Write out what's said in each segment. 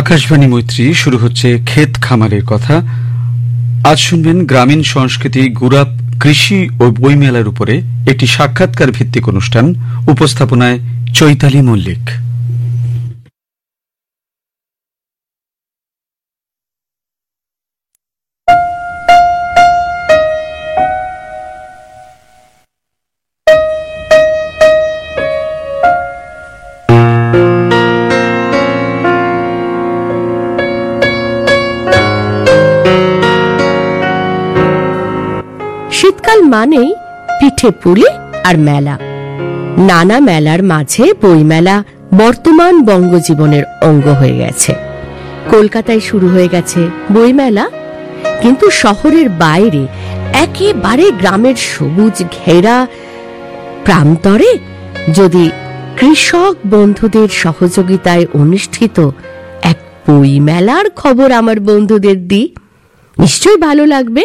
আকাশবাণী মৈত্রী, শুরু হচ্ছে ক্ষেত খামারের কথা। আজ শুনবেন গ্রামীণ সংস্কৃতি গুরাপ কৃষি ও বইমেলার উপরে একটি সাক্ষাৎকার ভিত্তিক অনুষ্ঠান, উপস্থাপনায় চৈতালি মল্লিক। মানেই পিঠে পুলি আর মেলা। নানা মেলার মাঝে বইমেলা বর্তমান বঙ্গজীবনের অঙ্গ হয়ে গেছে। কলকাতায় শুরু হয়ে গেছে বইমেলা, কিন্তু শহরের বাইরে একেবারে গ্রামের সবুজ ঘেরা প্রান্তরে যদি কৃষক বন্ধুদের সহযোগিতায় অনুষ্ঠিত এক বই মেলার খবর আমার বন্ধুদের দিই, নিশ্চয়ই ভালো লাগবে।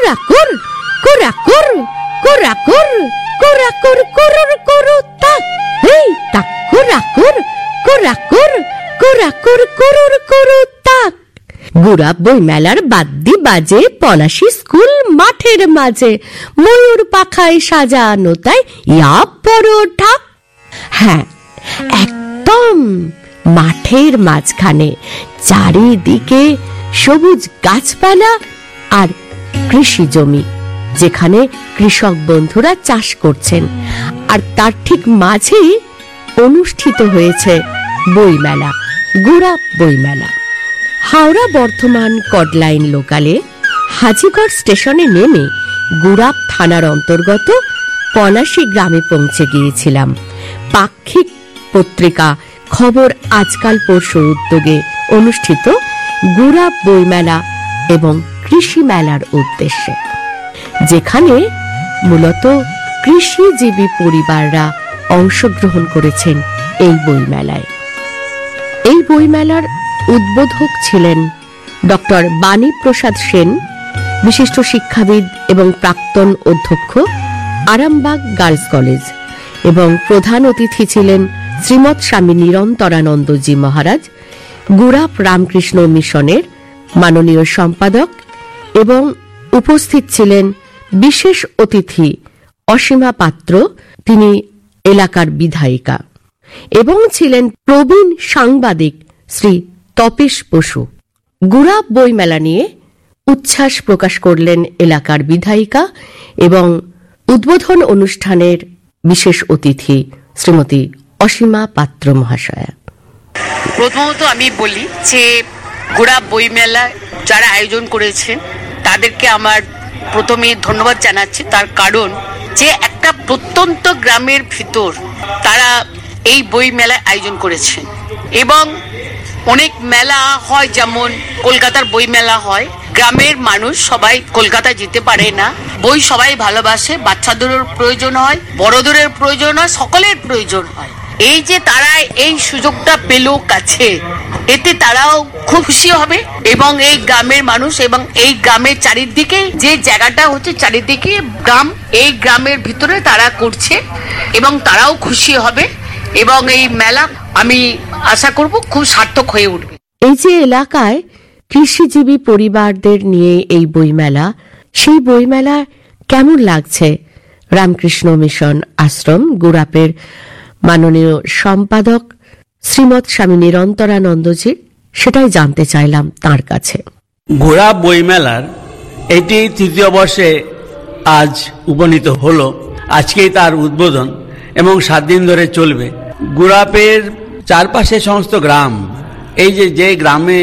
Kurakor, kurakor, kurur, kuru, tak. Hey, takurakor, kurakor, kurakor, kurur, kuru, tak. গুড়া বই মেলার বাদ্যি বাজে পলাশি স্কুল মাঠের মাঝে ময়ূর পাখায় সাজানো তাই ইয়া পরোটা হ্যাঁ একদম মাঠের মাঝখানে চারিদিকে সবুজ গাছপালা আর কৃষি জমি, যেখানে কৃষক বন্ধুরা চাষ করছেন। আর তার ঠিক মাঝেই অনুষ্ঠিত হয়েছে বইমেলা গুড়া বইমেলা। হাওড়া বর্ধমান কডলাইন লোকালে হাজিগড় স্টেশনে নেমে গুড়াপ থানার অন্তর্গত পলাশি গ্রামে পৌঁছে গিয়েছিলাম। পাক্ষিক পত্রিকা খবর আজকাল পরশু উদ্যোগে অনুষ্ঠিত গুড়াপ বইমেলা এবং কৃষি মেলার উদ্দেশ্যে, যেখানে মূলত কৃষিজীবী পরিবাররা অংশগ্রহণ করেছেন এই বইমেলায়। এই বইমেলার উদ্বোধক ছিলেন ডক্টর বাণী প্রসাদ সেন, বিশিষ্ট শিক্ষাবিদ এবং প্রাক্তন অধ্যক্ষ আরামবাগ গার্লস কলেজ এবং প্রধান অতিথি ছিলেন শ্রীমৎ স্বামী নিরন্তরানন্দজি মহারাজ, গুড়াপ রামকৃষ্ণ মিশনের মাননীয় সম্পাদক এবং উপস্থিত ছিলেন বিশেষ অতিথি অসীমা পাত্র, তিনি এলাকার বিধায়িকা, এবং ছিলেন প্রবীণ সাংবাদিক শ্রী তপেশ বসু। গুড়াপ বইমেলা নিয়ে উচ্ছ্বাস প্রকাশ করলেন এলাকার বিধায়িকা এবং উদ্বোধন অনুষ্ঠানের বিশেষ অতিথি শ্রীমতী অসীমা পাত্র মহাশয়া। প্রথমত আমি বলি যে গোড়া বইমেলা যারা আয়োজন করেছেন তাদেরকে আমার প্রথমে ধন্যবাদ জানাচ্ছি। তার কারণ যে একটা প্রত্যন্ত গ্রামের ভিতর তারা এই বই মেলায় আয়োজন করেছেন এবং অনেক মেলা হয়, যেমন কলকাতার বই মেলা হয়। গ্রামের মানুষ সবাই কলকাতা যেতে পারে না। বই সবাই ভালোবাসে, বাচ্চাদেরও প্রয়োজন হয়, বড়দেরও প্রয়োজন হয়, সকলের প্রয়োজন হয়। এই যে তারা এই সুযোগটা পেল কাছে, এতে তারাও খুব খুশি হবে এবং এই গ্রামের মানুষ এবং এই গ্রামের চারিদিকে যে জায়গাটা হচ্ছে চারিদিকে গ্রাম, এই গ্রামের ভিতরে তারা করছে এবং তারাও খুশি হবে এবং এই মেলা আমি আশা করব খুব সার্থক হয়ে উঠবে। এই যে এলাকায় কৃষিজীবী পরিবারদের নিয়ে এই বইমেলা, সেই বইমেলা কেমন লাগছে? রামকৃষ্ণ মিশন আশ্রম, গুরাপের মাননীয় সম্পাদক শ্রীমৎ স্বামী নিরন্তরানন্দজির, সেটাই জানতে চাইলাম তার কাছে। ঘোড়া বইমেলার এটি তৃতীয় বর্ষে আজ উপনীত হলো। আজকেই তার উদ্বোধন এবং সাত দিন ধরে চলবে। গুড়াপের চারপাশে সমস্ত গ্রাম, এই যে যে গ্রামে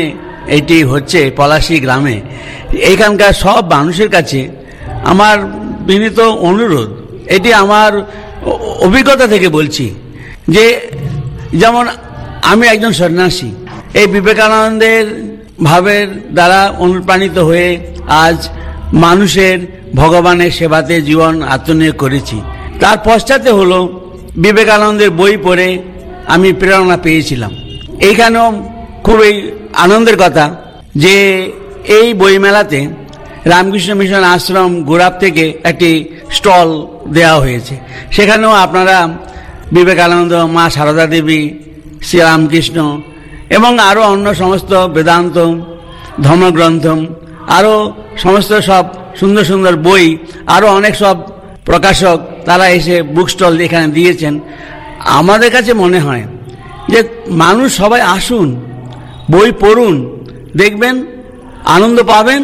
এটি হচ্ছে, পলাশি গ্রামে, এখানকার সব মানুষের কাছে আমার বিনীত অনুরোধ, এটি আমার অভিজ্ঞতা থেকে বলছি। যে যেমন আমি একজন সন্ন্যাসী, এই বিবেকানন্দের ভাবের দ্বারা অনুপ্রাণিত হয়ে আজ মানুষের ভগবানের সেবাতে জীবন আত্মনিয়োগ করেছি। তার পশ্চাতে হলো বিবেকানন্দের বই পড়ে আমি প্রেরণা পেয়েছিলাম। এইখানেও খুবই আনন্দের কথা যে এই বইমেলাতে রামকৃষ্ণ মিশন আশ্রম গোড়াপ থেকে একটি স্টল দেওয়া হয়েছে। সেখানেও আপনারা বিবেকানন্দ, মা সারদা দেবী শ্রীরামকৃষ্ণ এবং আরও অন্য সমস্ত বেদান্ত ধর্মগ্রন্থ আরও সমস্ত সব সুন্দর সুন্দর বই আরও অনেক সব প্রকাশক তারা এসে বুক স্টল এখানে দিয়েছেন। আমাদের কাছে মনে হয় যে মানুষ সবাই আসুন, বই পড়ুন, দেখবেন, আনন্দ পাবেন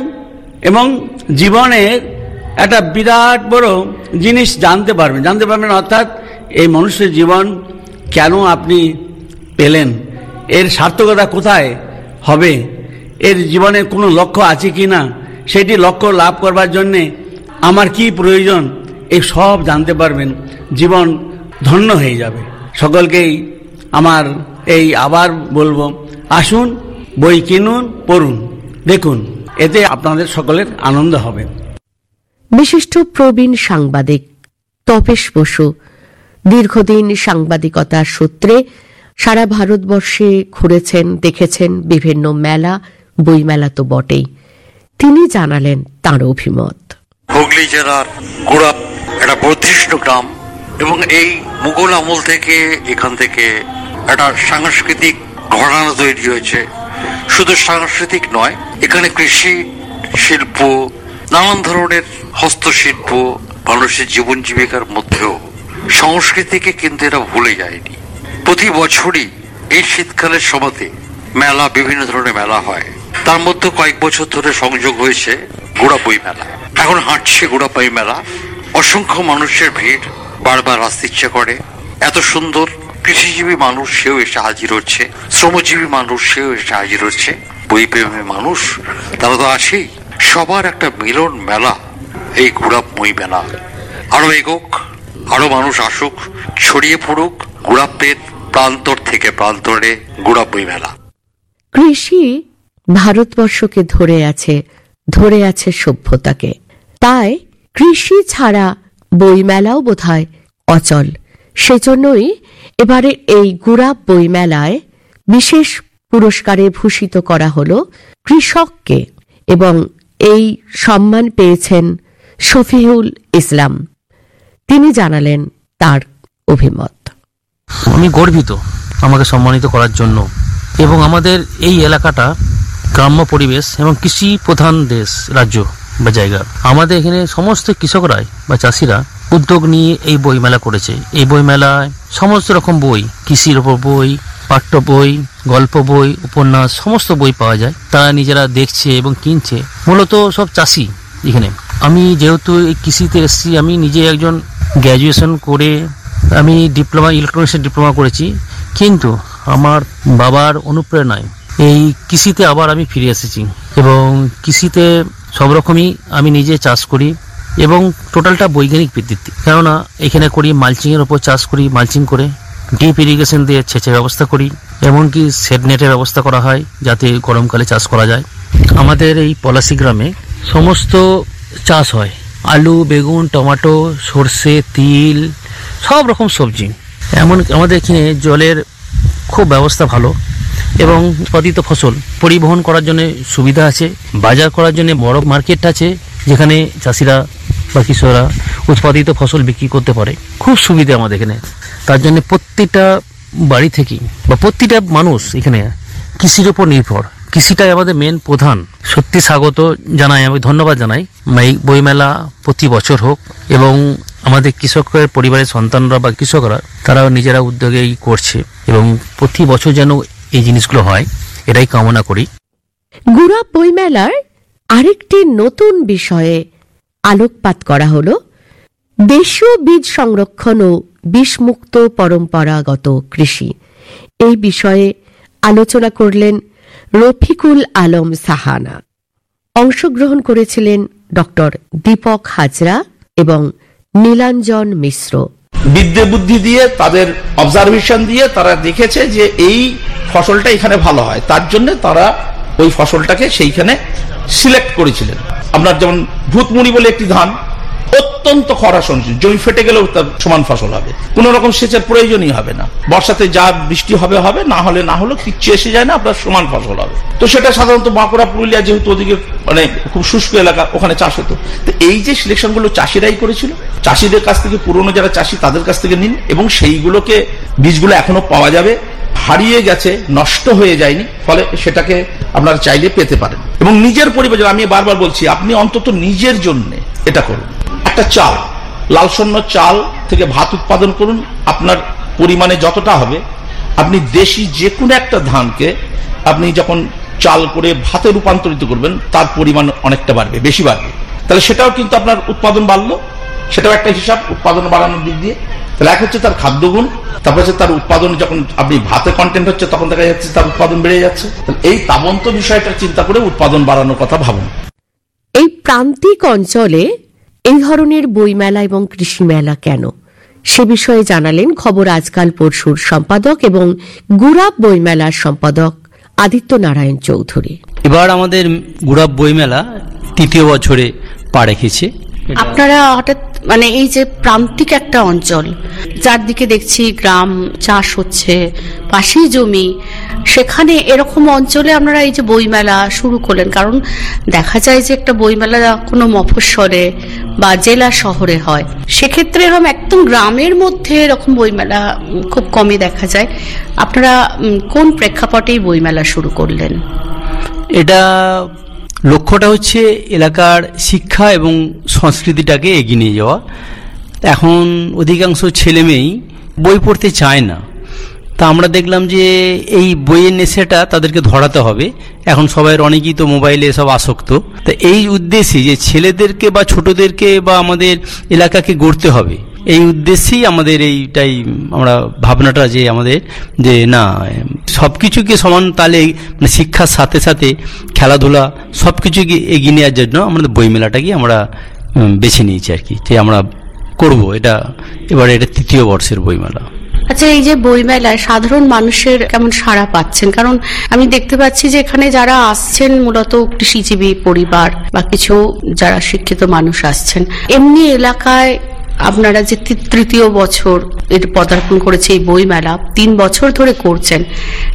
এবং জীবনের একটা বিরাট বড় জিনিস জানতে পারবেন। জানতে পারবেন অর্থাৎ এই মানুষের জীবন কেন আপনি পেলেন? এর সার্থকতা কোথায় হবে? এর জীবনে কোনো লক্ষ্য আছে কি না? সেটি লক্ষ্য লাভ করবার জন্যে আমার কি প্রয়োজন? এই সব জানতে পারবেন। জীবন ধন্য হয়ে যাবে। সকলকেই আমার এই আবার বলব, আসুন, বই কিনুন, পড়ুন, দেখুন। এতে আপনাদের সকলের আনন্দ হবে। বিশিষ্ট প্রবীণ সাংবাদিক তপেশ বসু দীর্ঘদিন সাংবাদিকতার সূত্রে সারা ভারতবর্ষে ঘুরেছেন, দেখেছেন বিভিন্ন মেলা, বইমেলা তো বটেই। তিনি জানালেন তার অভিমত। হুগলি জেলার গুড়াপ, একটা বর্ধিষ্ণু গ্রাম, এবং এই মুঘল আমল থেকে এখান থেকে একটা সাংস্কৃতিক ঘরানা তৈরি হয়েছে। শুধু সাংস্কৃতিক নয়, এখানে কৃষি, শিল্প, নানান ধরনের হস্তশিল্প, মানুষের জীবন জীবিকার মধ্যেও সংস্কৃতিকে কিন্তু এরা ভুলে যায়নি। প্রতি বছরই এই শীতকালের সময়তে মেলা, বিভিন্ন ধরনের মেলা হয়। তার মধ্যে কয়েক বছর ধরে সংযোগ হয়েছে গোড়াবই মেলা। এখন হাঁটছে গোড়াবই মেলা। অসংখ্য মানুষের ভিড় বারবার আসতে ইচ্ছে করে। এত সুন্দর কৃষিজীবী মানুষ সেও এসে হাজির হচ্ছে। শ্রমজীবী মানুষ সেও এসে হাজির হচ্ছে। বইপ্রেমী মানুষ, তারা তো আসেই। সবার একটা মিলন মেলা, এই মই মেলা। আরও এগোক। আরও মানুষ আসুক, ছড়িয়ে পড়ুক গোড়াপের প্রান্তর থেকে প্রান্তরে গোড়াপ বই মেলা। কৃষি ভারতবর্ষকে ধরে আছে ধরে আছে সভ্যতাকে। তাই কৃষি ছাড়া বইমেলাও বোধহয় অচল। সেজন্যই এবারে এই গুড়াব বইমেলায় বিশেষ পুরস্কারে ভূষিত করা হল কৃষককে এবং এই সম্মান পেয়েছেন শফিউল ইসলাম। তিনি জানালেন তার অভিমত। আমি গর্বিত আমাকে সম্মানিত করার জন্য এবং আমাদের এই এলাকাটা গ্রাম্য পরিবেশ এবং কৃষি প্রধান দেশ, রাজ্য বা জায়গা। আমাদের এখানে সমস্ত কৃষকরাই বা চাষিরা উদ্যোগ নিয়ে এই বইমেলা করেছে। এই বইমেলায় সমস্ত রকম বই, কৃষির ওপর বই, পাঠ্য বই, গল্প বই, উপন্যাস, সমস্ত বই পাওয়া যায়। তারা নিজেরা দেখছে এবং কিনছে। মূলত সব চাষি এখানে। আমি যেহেতু এই কৃষিতে এসেছি, আমি নিজে একজন গ্র্যাজুয়েশন করে আমি ডিপ্লোমা ইলেকট্রনিক্সের ডিপ্লোমা করেছি। কিন্তু আমার বাবার অনুপ্রেরণায় এই কৃষিতে আবার আমি ফিরে এসেছি এবং কৃষিতে সব রকমই আমি নিজে চাষ করি এবং টোটালটা বৈজ্ঞানিক ভিত্তিতে কেননা এখানে করি মালচিংয়ের ওপর চাষ করি মালচিং করে ডিপ ইরিগেশন দিয়ে সেচের ব্যবস্থা করি, এমনকি সেট নেটের ব্যবস্থা করা হয় যাতে গরমকালে চাষ করা যায়। আমাদের এই পলাশি গ্রামে সমস্ত চাষ হয়। আলু, বেগুন, টমেটো, সর্ষে, তিল, সব রকম সবজি। এমন আমাদের এখানে জলের খুব ব্যবস্থা ভালো এবং উৎপাদিত ফসল। পরিবহন করার জন্য সুবিধা আছে, বাজার করার জন্য বড় মার্কেট আছে, যেখানে চাষিরা বা কৃষকরা উৎপাদিত ফসল বিক্রি করতে পারে। খুব সুবিধা আমাদের এখানে। তার জন্য প্রত্যেকটা বাড়ি থেকেই বা প্রতিটা মানুষ এখানে কৃষির উপর নির্ভর। কৃষিটাই আমাদের মেন প্রধান। সত্যি স্বাগত জানাই, আমি ধন্যবাদ জানাই। এই বইমেলা প্রতি বছর হোক এবং আমাদের কৃষকের পরিবারের সন্তানরা বা কৃষকরা, তারাও নিজেরা উদ্যোগেই করছে এবং প্রতি বছর যেন এই জিনিসগুলো হয়, এটাই কামনা করি। গুড়া বইমেলার আরেকটি নতুন বিষয়ে আলোকপাত করা হল, দেশীয় বীজ সংরক্ষণ ও বিষমুক্ত পরম্পরাগত কৃষি। এই বিষয়ে আলোচনা করলেন রফিকুল আলম সাহানা। অংশগ্রহণ করেছিলেন ডক্টর দীপক হাজরা এবং নীলাঞ্জন মিশ্র। বিদ্যে বুদ্ধি দিয়ে, তাদের অবজারভেশন দিয়ে তারা দেখেছে যে এই ফসলটা এখানে ভালো হয়। তার জন্য তারা ওই ফসলটাকে সেইখানে সিলেক্ট করেছিলেন। আপনার যেমন ভূতমুড়ি বলে একটি ধান অত্যন্ত খরা সহনশীল জমি ফেটে গেলেও তার সমান ফসল হবে। কোন রকম সেচের প্রয়োজনই হবে না। বর্ষাতে যা বৃষ্টি হবে হবে, না হলে না হলে কিচ্ছু এসে যায় না, আপনার সমান ফসল হবে। তো সেটা সাধারণত বাঁকুড়া, পুরুলিয়া যেহেতু ওদিকে মানে খুব শুষ্ক এলাকা, ওখানে চাষ হতো। তো এই যে সিলেকশনগুলো চাষিরাই করেছিল, চাষিদের কাছ থেকে, পুরনো যারা চাষি, তাদের কাছ থেকে নিন এবং সেইগুলোকে বীজগুলো এখনও পাওয়া যাবে। হারিয়ে গেছে, নষ্ট হয়ে যায়নি, ফলে সেটাকে আপনারা চাইলে পেতে পারেন। এবং নিজের পরিবার আমি বারবার বলছি, আপনি অন্তত নিজের জন্য এটা করুন। একটা চাল, লাল সন্ন চাল থেকে ভাত উৎপাদন করুন, আপনার পরিমাণে যতটা হবে। আপনি দেশি যে কোনো একটা ধানকে আপনি যখন চাল করে ভাতে রূপান্তরিত করবেন, তার পরিমাণ অনেকটা বাড়বে, বেশি বাড়বে। তাহলে সেটাও কিন্তু আপনার উৎপাদন বাড়লো, সেটাও একটা হিসাব, উৎপাদন বাড়ানোর দিক দিয়ে। তাহলে এক হচ্ছে তার খাদ্যগুণ তারপর হচ্ছে তার উৎপাদন যখন আপনি ভাতে কন্টেন্ট হচ্ছে, তখন দেখা যাচ্ছে তার উৎপাদন বেড়ে যাচ্ছে। তাহলে এই তাবন্ত বিষয়টা চিন্তা করে উৎপাদন বাড়ানোর কথা ভাবুন। এই প্রান্তিক অঞ্চলে এই ধরনের বইমেলা এবং কৃষি মেলা কেন? সে বিষয়ে জানালেন খবর আজকাল পরশুর সম্পাদক এবং গুরাব বইমেলার সম্পাদক আদিত্য নারায়ণ চৌধুরী। এবার আমাদের গুড়াব বইমেলা তৃতীয় বছরে পা রেখেছে। আপনারা হঠাৎ মানে এই যে প্রান্তিক একটা অঞ্চল যার দিকে দেখছি গ্রাম চাষ হচ্ছে পাশেই জমি সেখানে এরকম অঞ্চলে আপনারা এই যে বইমেলা শুরু করলেন কারণ দেখা যায় যে একটা বইমেলা কোনো মফস্বরে বা জেলা শহরে হয়। সেক্ষেত্রে এরকম একদম গ্রামের মধ্যে এরকম বইমেলা খুব কমই দেখা যায়। আপনারা কোন প্রেক্ষাপটেই বইমেলা শুরু করলেন? এটা লক্ষ্যটা হচ্ছে এলাকার শিক্ষা এবং সংস্কৃতিটাকে এগিয়ে নিয়ে যাওয়া। এখন অধিকাংশ ছেলেমেয়েই বই পড়তে চায় না। তা আমরা দেখলাম যে এই বইয়ের নেশাটা তাদেরকে ধরাতে হবে। এখন সবাই অনেকেই তো মোবাইলে সব আসক্ত। তা এই উদ্দেশ্যে যে ছেলেদেরকে বা ছোটদেরকে বা আমাদের এলাকাকে গড়তে হবে, এই উদ্দেশ্যেই আমাদের এইটাই আমরা ভাবনাটা যে আমাদের যে না সব কিছুকে সমান তালে মানে শিক্ষার সাথে সাথে খেলাধুলা সব কিছুকে এগিয়ে নেওয়ার জন্য আমাদের বইমেলাটাকে আমরা বেছে নিয়েছি আর কি, যে আমরা করব। এটা এবারে এটা তৃতীয় বর্ষের বইমেলা। আচ্ছা এই যে বইমেলায় সাধারণ মানুষের কেমন সাড়া পাচ্ছেন? কারণ আমি দেখতে পাচ্ছি যে এখানে যারা আসছেন মূলত কৃষিজীবী পরিবার বা কিছু যারা শিক্ষিত মানুষ আসছেন, এমনি এলাকায় আপনারা যে তৃতীয় বছর এর পদার্পণ করেছে এই বইমেলা, তিন বছর ধরে করছেন,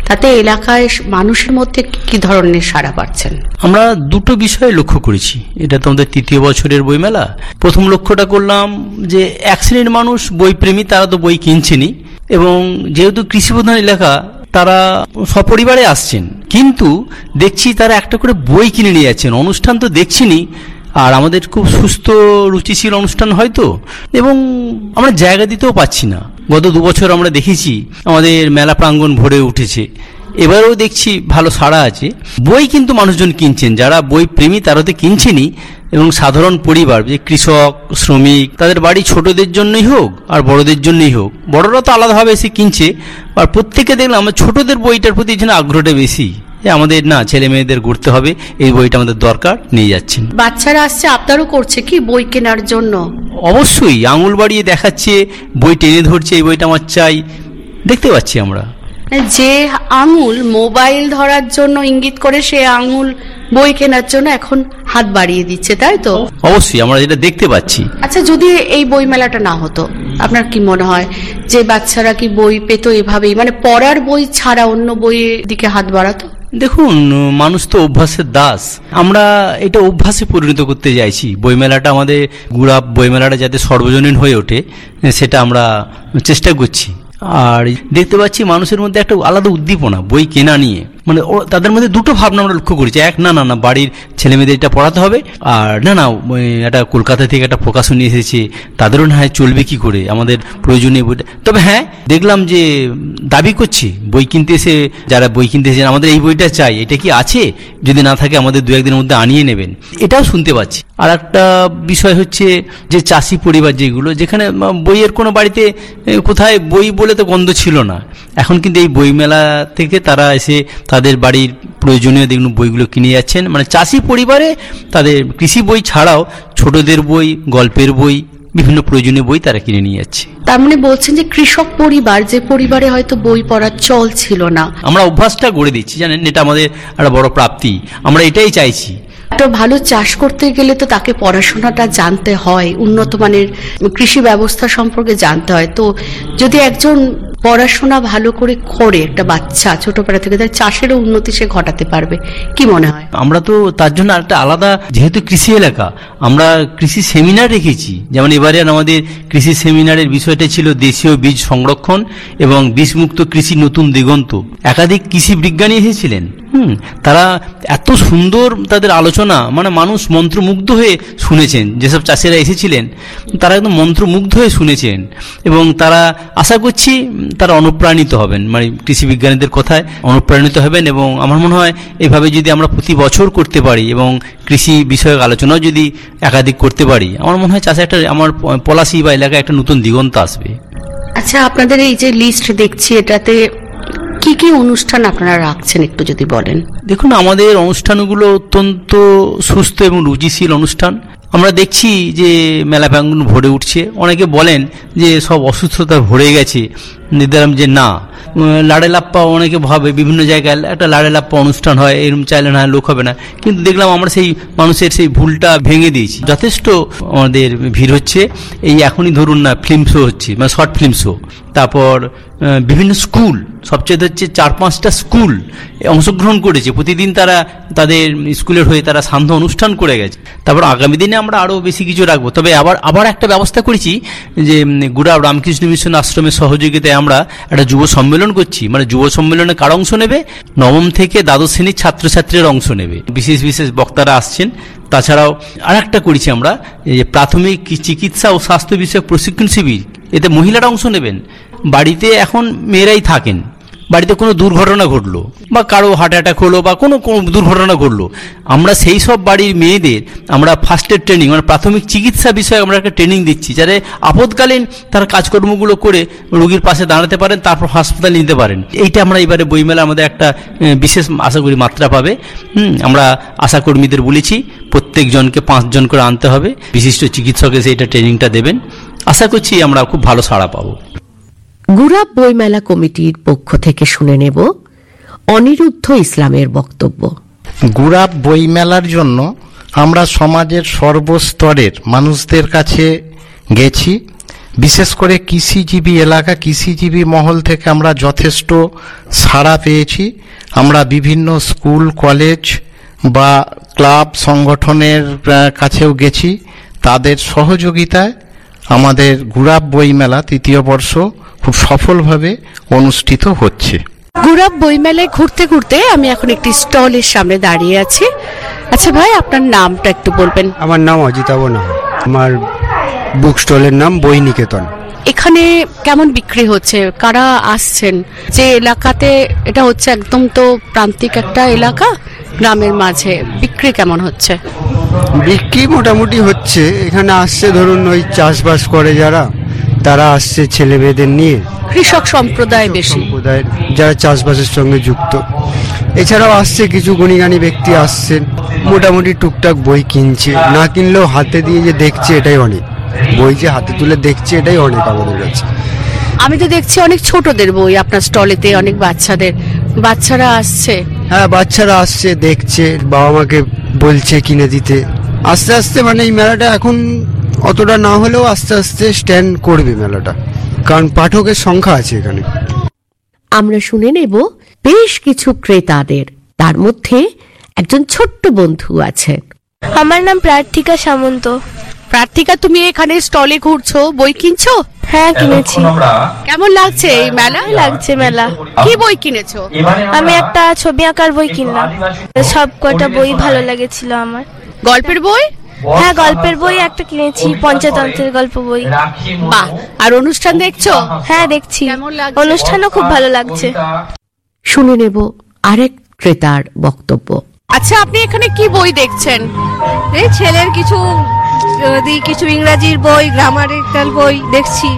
তাতে এলাকায় মানুষের মধ্যে কি- ধরনের সাড়া পাচ্ছেন? আমরা দুটো বিষয় লক্ষ্য করেছি। এটা তো আমাদের তৃতীয় বছরের বইমেলা। প্রথম লক্ষ্যটা করলাম যে এক শ্রেণির মানুষ বই প্রেমী তারা তো বই কিনছেনই। এবং যেহেতু কৃষিপ্রধান এলাকা, তারা সপরিবারে আসছেন। কিন্তু দেখছি তারা একটা করে বই কিনে নিয়ে যাচ্ছেন। অনুষ্ঠান তো দেখছিনি, আর আমাদের খুব সুস্থ, রুচিশীল অনুষ্ঠান হয়তো। এবং আমরা জায়গা দিতেও পাচ্ছি না। গত দুবছর আমরা দেখেছি, আমাদের মেলা প্রাঙ্গণ ভরে উঠেছে। এবারেও দেখছি ভালো সাড়া আছে। বই কিন্তু মানুষজন কিনছেন যারা বই প্রেমী তারা তো কিনছেনই। এবং সাধারণ পরিবার যে কৃষক শ্রমিক তাদের বাড়ি ছোটদের জন্যই হোক আর বড়দের জন্যই হোক। বড়রা তো আলাদাভাবে এসে কিনছে আর প্রত্যেকে দেখলাম আমার ছোটদের বইটার প্রতি যেন আগ্রহটা বেশি যে আমাদের না ছেলে মেয়েদের ঘুরতে হবে এই বইটা আমাদের দরকার নিয়ে যাচ্ছেন। বাচ্চারা আসছে আপনারও করছে কি বই কেনার জন্য? অবশ্যই আঙুল বাড়িয়ে দেখাচ্ছে বই টেনে ধরছে এই বইটা আমার চাই। দেখতে পাচ্ছি আমরা। যে আঙুল মোবাইল ধরার জন্য ইঙ্গিত করে সে আঙুল বই কেনার জন্য এখন হাত বাড়িয়ে দিচ্ছে তাই তো? অবশ্যই আমরা যেটা দেখতে পাচ্ছি। আচ্ছা যদি এই বই মেলাটা না হতো আপনার কি মনে হয় যে বাচ্চারা কি বই পেত এভাবেই? মানে পড়ার বই ছাড়া অন্য বইয়ের দিকে হাত বাড়াতো? দেখুন মানুষ তো অভ্যাসের দাস। আমরা এটা অভ্যাসে পরিণত করতে চাইছি। বইমেলাটা আমাদের গুড়া বইমেলাটা যাতে সর্বজনীন হয়ে ওঠে সেটা আমরা চেষ্টা করছি। আর দেখতে পাচ্ছি মানুষের মধ্যে একটা আলাদা উদ্দীপনা বই কেনা নিয়ে। মানে তাদের মধ্যে দুটো ভাবনা আমরা লক্ষ্য করেছি। এক, না না না, বাড়ির ছেলে মেয়েদের এটা পড়াতে হবে। আর, না না একটা কলকাতা থেকে একটা প্রকাশনী এসেছে। তাদেরও না হয় চলবে কি করে? আমাদের প্রয়োজনীয় বইটা তবে হ্যাঁ দেখলাম যে দাবি করছি, বই কিনতে এসে, যারা বই কিনতে এসেছেন আমাদের এই বইটা চাই। এটা কি আছে? যদি না থাকে, আমাদের দু একদিনের মধ্যে আনিয়ে নেবেন। এটাও শুনতে পাচ্ছি। আর একটা বিষয় হচ্ছে যে চাষি পরিবার যেগুলো, যেখানে বইয়ের কোনো বাড়িতে কোথায় বই বলে তো গন্ধ ছিল না। এখন কিন্তু এই বইমেলা থেকে তারা এসে তাদের বাড়ির প্রয়োজনীয় দেখুন বইগুলো কিনে যাচ্ছেন। মানে চাষি পরিবারে তাদের কৃষি বই ছাড়াও ছোটদের বই গল্পের বই বিভিন্ন প্রয়োজনীয় বই তারা কিনে নিয়ে যাচ্ছে। তার মানে বলছেন যে কৃষক পরিবার যে পরিবারে হয়তো বই পড়ার চল ছিল না। আমরা অভ্যাসটা গড়ে দিচ্ছি জানেন? এটা আমাদের একটা বড় প্রাপ্তি। আমরা এটাই চাইছি। একটা ভালো চাষ করতে গেলে তো তাকে পড়াশোনাটা জানতে হয়, উন্নত মানের কৃষি ব্যবস্থা সম্পর্কে জানতে হয়। তো যদি একজন পড়াশোনা ভালো করে করে একটা বাচ্চা ছোটবেলা থেকে তার চাষেরও উন্নতি সে ঘটাতে পারবে, কি মনে হয়? আমরা তো তার জন্য একটা আলাদা, যেহেতু কৃষি এলাকা, আমরা কৃষি সেমিনার রেখেছি। যেমন এবারে আমাদের কৃষি সেমিনারের বিষয়টা ছিল দেশীয় বীজ সংরক্ষণ এবং বিষমুক্ত কৃষি নতুন দিগন্ত। একাধিক কৃষি বিজ্ঞানী এসেছিলেন। হুম, তারা এত সুন্দর তাদের আলোচনা মানে মানুষ মন্ত্রমুগ্ধ হয়ে শুনেছেন, যেসব চাষিরা এসেছিলেন, তারা একদম মন্ত্রমুগ্ধ হয়ে শুনেছেন, এবং তারা আশা করছি তারা অনুপ্রাণিত হবেন মানে কৃষি বিজ্ঞানীদের কথায় অনুপ্রাণিত হবেন, এবং আমার মনে হয় এভাবে যদি আমরা প্রতি বছর করতে পারি, এবং কৃষি বিষয়ক আলোচনাও যদি একাধিক করতে পারি, আমার মনে হয় চাষে একটা, আমার পলাশি বা এলাকায় একটা নতুন দিগন্ত আসবে। আচ্ছা আপনাদের এই যে লিস্ট দেখছি, এটাতে কি কি অনুষ্ঠান আপনারা রাখছেন একটু যদি বলেন? দেখুন, আমাদের অনুষ্ঠানগুলো অত্যন্ত সুস্থ এবং রুচিশীল অনুষ্ঠান। আমরা দেখছি যে মেলা প্রাঙ্গণ ভরে উঠছে। অনেকে বলেন যে সব অসুস্থতা ভরে গেছে। নির্ধারণ যে না। লাড়ে লাপ্পা অনেকে ভাবে বিভিন্ন জায়গায় একটা লাড়ে লাপ্পা অনুষ্ঠান হয় এরকম চাইলে না লোক হবে না। কিন্তু দেখলাম আমরা সেই মানুষের সেই ভুলটা ভেঙে দিয়েছি। যথেষ্ট আমাদের ভিড় হচ্ছে। এই এখনই ধরুন না ফিল্ম শো হচ্ছে মানে শর্ট ফিল্ম শো তারপর বিভিন্ন স্কুল সবচেয়ে হচ্ছে চার পাঁচটা স্কুল অংশগ্রহণ করেছে। প্রতিদিন তারা তাদের স্কুলের হয়ে তারা সান্ধ্য অনুষ্ঠান করে গেছে। তারপর আগামী দিনে আমরা আরও বেশি কিছু রাখব। তবে আবার আবার একটা ব্যবস্থা করেছি যে গুড়া রামকৃষ্ণ মিশন আশ্রমের সহযোগিতায় আমরা একটা যুব সম্মেলন করছি। মানে যুব সম্মেলনে কার অংশ নেবে? নবম থেকে দ্বাদশ শ্রেণির ছাত্রছাত্রীর অংশ নেবে। বিশেষ বিশেষ বক্তারা আসছেন। তাছাড়াও আর একটা করেছি আমরা যে প্রাথমিক চিকিৎসা ও স্বাস্থ্য বিষয়ক প্রশিক্ষণ শিবির। এতে মহিলারা অংশ নেবেন। বাড়িতে এখন মেয়েরাই থাকেন। বাড়িতে কোনো দুর্ঘটনা ঘটলো বা কারও হার্ট অ্যাটাক হলো বা কোনো কোনো দুর্ঘটনা ঘটলো। আমরা সেই সব বাড়ির মেয়েদের আমরা ফার্স্ট এড ট্রেনিং মানে প্রাথমিক চিকিৎসা বিষয়ে আমরা একটা ট্রেনিং দিচ্ছি যাতে আপদকালীন তার কাজকর্মগুলো করে রোগীর পাশে দাঁড়াতে পারেন, তারপর হাসপাতালে নিতে পারেন। এইটা আমরা এবারে বইমেলা আমাদের একটা বিশেষ আশা করি মাত্রা পাবে। আমরা আশাকর্মীদের বলেছি প্রত্যেকজনকে পাঁচজন করে আনতে হবে। বিশিষ্ট চিকিৎসক এসে এটা ট্রেনিংটা দেবেন। আশা করছি আমরা খুব ভালো সাড়া পাবো। গুরাব বইমেলা কমিটির পক্ষ থেকে শুনে নেব অনিরুদ্ধ ইসলামের বক্তব্য। গুড়াপ বইমেলার জন্য আমরা সমাজের সর্বস্তরের মানুষদের কাছে গেছি। বিশেষ করে কৃষিজীবী এলাকা, কৃষিজীবী মহল থেকে আমরা যথেষ্ট সাড়া পেয়েছি। আমরা বিভিন্ন স্কুল, কলেজ বা ক্লাব সংগঠনের কাছেও গেছি। তাদের সহযোগিতায় আমাদের গুড়াপ বইমেলা তৃতীয় বর্ষ খুব সফলভাবে অনুষ্ঠিত হচ্ছে। গুরাব বইমেলায় ঘুরতে ঘুরতে আমি এখন একটি স্টলের সামনে দাঁড়িয়ে আছি। আচ্ছা ভাই আপনার নামটা একটু বলবেন। আমার নাম অজিতাব না আমার বুক স্টলের নাম বই নিকেতন এখানে কেমন বিক্রি হচ্ছে? কারা আসছেন? যে এলাকাতে এটা হচ্ছে একদম তো প্রান্তিক একটা এলাকা গ্রামের মাঝে। বিক্রি কেমন হচ্ছে? বিক্রি মোটামুটি হচ্ছে। এখানে আসছে ধরুন ওই চাষবাস করে যারা তারা আসছে ছেলে মেয়েদের নিয়ে। কৃষক সম্প্রদায় বেশি। সম্প্রদায়ের যারা চাষবাসের সঙ্গে যুক্ত। এছাড়াও আসছে কিছু গুণীগানী ব্যক্তি আসছেন মোটামুটি টুকটাক বই কিনছে। না কিনলেও হাতে দিয়ে যে দেখছে এটাই অনেক। বই যে হাতে তুলে দেখছে এটাই অনেক আমাদের কাছে। আমি তো দেখছি অনেক ছোটদের বই আপনার স্টলেতে অনেক বাচ্চাদের। বাচ্চারা আসছে। হ্যাঁ বাচ্চারা আসছে দেখছে বাবা মাকে বলছে কিনে দিতে। আস্তে আস্তে মানে এই মেলাটা এখন অতটা না হলেও আস্তে আস্তে স্ট্যান্ড করবে মেলাটা। কারণ পাঠকের সংখ্যা আছে এখানে। আমরা শুনে নেব বেশ কিছু ক্রেতাদের। তার মধ্যে একজন ছোট্ট বন্ধু আছেন আমার নাম প্রার্থিকা সামন্ত। প্রার্থিকা তুমি এখানে স্টলে ঘুরছো বই কিনছো? হ্যাঁ কিনেছি। কেমন লাগছে এই মেলা? লাগছে মেলা। কি বই কিনেছো? আমি একটা ছবি আঁকার বই কিনলাম। সব কটা বই ভালো লেগেছিল আমার। গল্পের বই? হ্যাঁ গল্পের বই একটা কিনেছি পঞ্চতন্ত্রের গল্প বই। বাহ আর অনুষ্ঠান দেখছ? হ্যাঁ দেখছি। অনুষ্ঠানও খুব ভালো লাগছে। শুনে নেব আরেক ক্রেতার বক্তব্য। আচ্ছা আপনি এখানে কি বই দেখছেন? এই ছেলের কিছু যদি কিছু ইংরাজির বই গ্রামারিক্যাল বই দেখছি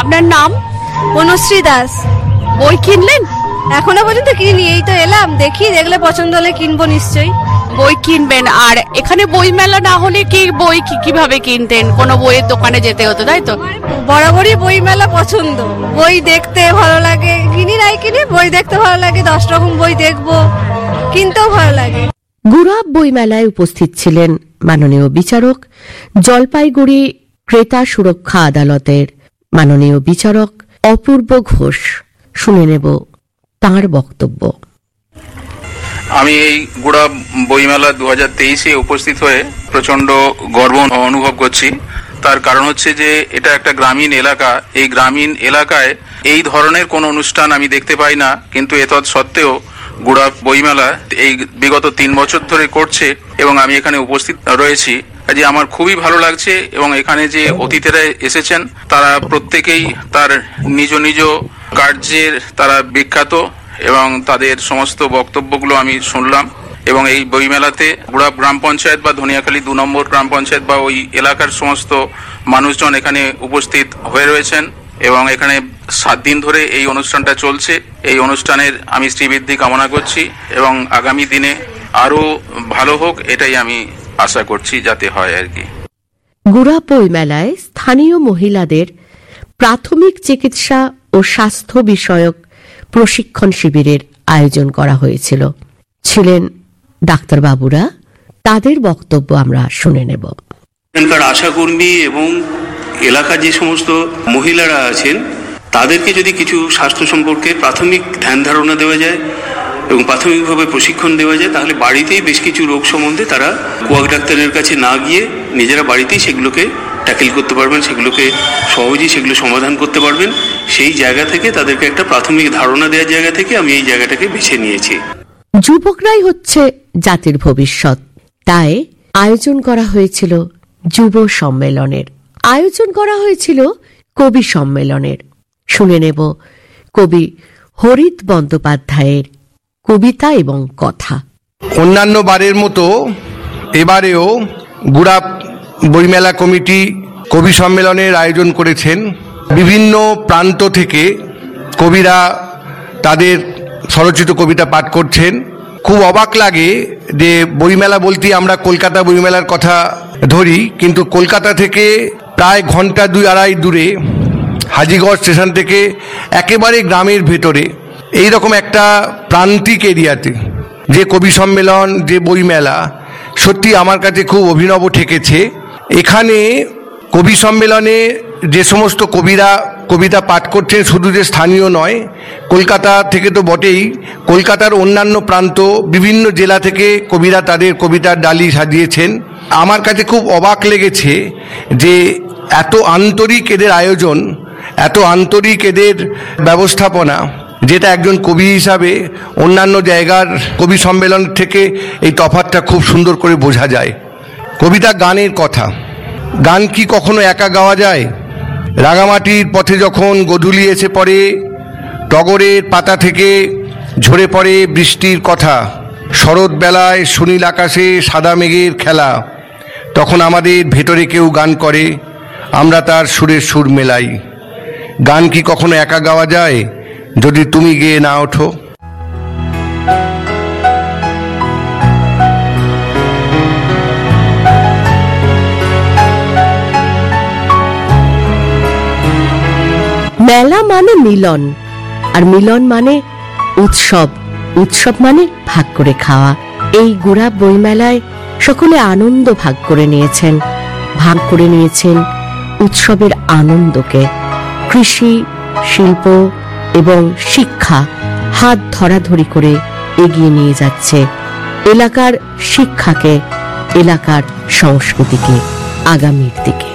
আপনার নাম? অনুশ্রী দাস। বই কিনলেন? এখনও পর্যন্ত কিনি এই তো এলাম দেখি দেখলে পছন্দ হলে কিনবো নিশ্চয়ই। বই কিনবেন আর এখানে বই মেলা না হলে কি বই কি কীভাবে কিনতেন? কোনো বইয়ের দোকানে যেতে হতো তাই তো? বরাবরই বই মেলা পছন্দ। বই দেখতে ভালো লাগে। কিনি নাই কিনি বই দেখতে ভালো লাগে দশ রকম বই দেখব কিনতেও ভালো লাগে। গুরাব বইমেলায় উপস্থিত ছিলেন। মাননীয় বিচারক, জলপাইগুড়ি ক্রেতা সুরক্ষা আদালতের মাননীয় বিচারক অপূর্ব ঘোষ। শুনে নেব তাঁর বক্তব্য। আমি এই গোড়া বইমেলা দু হাজার তেইশে উপস্থিত হয়ে প্রচণ্ড গর্ব অনুভব করছি। তার কারণ হচ্ছে যে এটা একটা গ্রামীণ এলাকা। এই গ্রামীণ এলাকায় এই ধরনের কোন অনুষ্ঠান আমি দেখতে পাই না, কিন্তু এতৎ সত্ত্বেও গুড়া বইমেলা এই বিগত তিন বছর ধরে করছে এবং আমি এখানে উপস্থিত রয়েছি। যে আমার খুবই ভালো লাগছে এবং এখানে যে অতিথিরা এসেছেন, তারা প্রত্যেকেই তার নিজ নিজ কার্যের তারা বিখ্যাত এবং তাদের সমস্ত বক্তব্যগুলো আমি শুনলাম এবং এই বইমেলাতে গুড়াব গ্রাম পঞ্চায়েত বা ধনিয়াখালী দু নম্বর গ্রাম পঞ্চায়েত বা ওই এলাকার সমস্ত মানুষজন এখানে উপস্থিত হয়ে রয়েছেন এবং এখানে সাত দিন ধরে এই অনুষ্ঠানটা চলছে। এই অনুষ্ঠানের আমি শ্রীবৃদ্ধি কামনা করছি এবং আগামী দিনে আরও ভালো হোক এটাই আমি আশা করছি যাতে হয় আর কি। গুড়া বইমেলায় স্থানীয় মহিলাদের প্রাথমিক চিকিৎসা ও স্বাস্থ্য বিষয়ক প্রশিক্ষণ শিবিরের আয়োজন করা হয়েছিল। ছিলেন ডাক্তারবাবুরা তাদের বক্তব্য আমরা শুনে নেব। এখানকার আশাকর্মী এবং এলাকার যে সমস্ত মহিলারা আছেন তাদেরকে যদি কিছু স্বাস্থ্য সম্পর্কে প্রাথমিক ধ্যান ধারণা দেওয়া যায় এবং প্রাথমিকভাবে প্রশিক্ষণ দেওয়া যায়, তাহলে বাড়িতেই বেশ কিছু রোগ সম্বন্ধে তারা কুয়াক ডাক্তারের কাছে না গিয়ে নিজেরা বাড়িতেই সেগুলোকে ট্যাকেল করতে পারবেন, সেগুলোকে সহজেই সেগুলো সমাধান করতে পারবেন। সেই জায়গা থেকে তাদেরকে একটা প্রাথমিক ধারণা দেওয়ার জায়গা থেকে আমি এই জায়গাটাকে বেছে নিয়েছি। যুবকরাই হচ্ছে জাতির ভবিষ্যৎ। তাই আয়োজন করা হয়েছিল যুব সম্মেলনের। আয়োজন করা হয়েছিল কবি সম্মেলনের। শুনে নেব। কবি হরিত বন্দ্যোপাধ্যায়ের কবিতা এবং কথা। অন্যান্য বারের মতো এবারেও গুড়া বইমেলা কমিটি কবি সম্মেলনের আয়োজন করেছেন। বিভিন্ন প্রান্ত থেকে কবিরা তাদের স্বরচিত কবিতা পাঠ করছেন। খুব অবাক লাগে যে বইমেলা বলতে আমরা কলকাতা বইমেলার কথা ধরি, কিন্তু কলকাতা থেকে প্রায় ঘণ্টা দুই আড়াই দূরে হাজিগড় স্টেশন থেকে একেবারে গ্রামের ভেতরে এই রকম একটা প্রান্তিক এরিয়াতে যে কবি সম্মেলন, যে বইমেলা সত্যি আমার কাছে খুব অভিনব ঠেকেছে। এখানে কবি সম্মেলনে যে সমস্ত কবিরা কবিতা পাঠ করছেন শুধু যে স্থানীয় নয়, কলকাতা থেকে তো বটেই, কলকাতার অন্যান্য প্রান্ত, বিভিন্ন জেলা থেকে কবিরা তাদের কবিতার ডালি সাজিয়েছেন। আমার কাছে খুব অবাক লেগেছে যে এত আন্তরিক এদের আয়োজন এত আন্তরিক এদের ব্যবস্থাপনা, যেটা একজন কবি হিসাবে অন্যান্য জায়গার কবি সম্মেলন থেকে এই তফাতটা খুব সুন্দর করে বোঝা যায়। কবিতা গানের কথা। গান কি কখনো একা গাওয়া যায়? রাঙামাটির পথে যখন গধুলি এসে পড়ে, টগরের পাতা থেকে ঝরে পড়ে বৃষ্টির কথা। শরৎ বেলায় সুনীল আকাশে সাদা মেঘের খেলা। তখন আমাদের ভেতরে কেউ গান করে, আমরা তার সুরের সুর মেলাই। গান কি কখনো একা গাওয়া যায়? যদি তুমি গেয়ে না ওঠো। মেলা মানে মিলন, আর মিলন মানে উৎসব। উৎসব মানে ভাগ করে খাওয়া। এই গোড়া বইমেলায় সকলে আনন্দ ভাগ করে নিয়েছেন, ভাগ করে নিয়েছেন উৎসবের আনন্দকে। কৃষি, শিল্প এবং শিক্ষা হাত ধরাধরি করে এগিয়ে নিয়ে যাচ্ছে এলাকার শিক্ষাকে, এলাকার সংস্কৃতিকে আগামীর দিকে।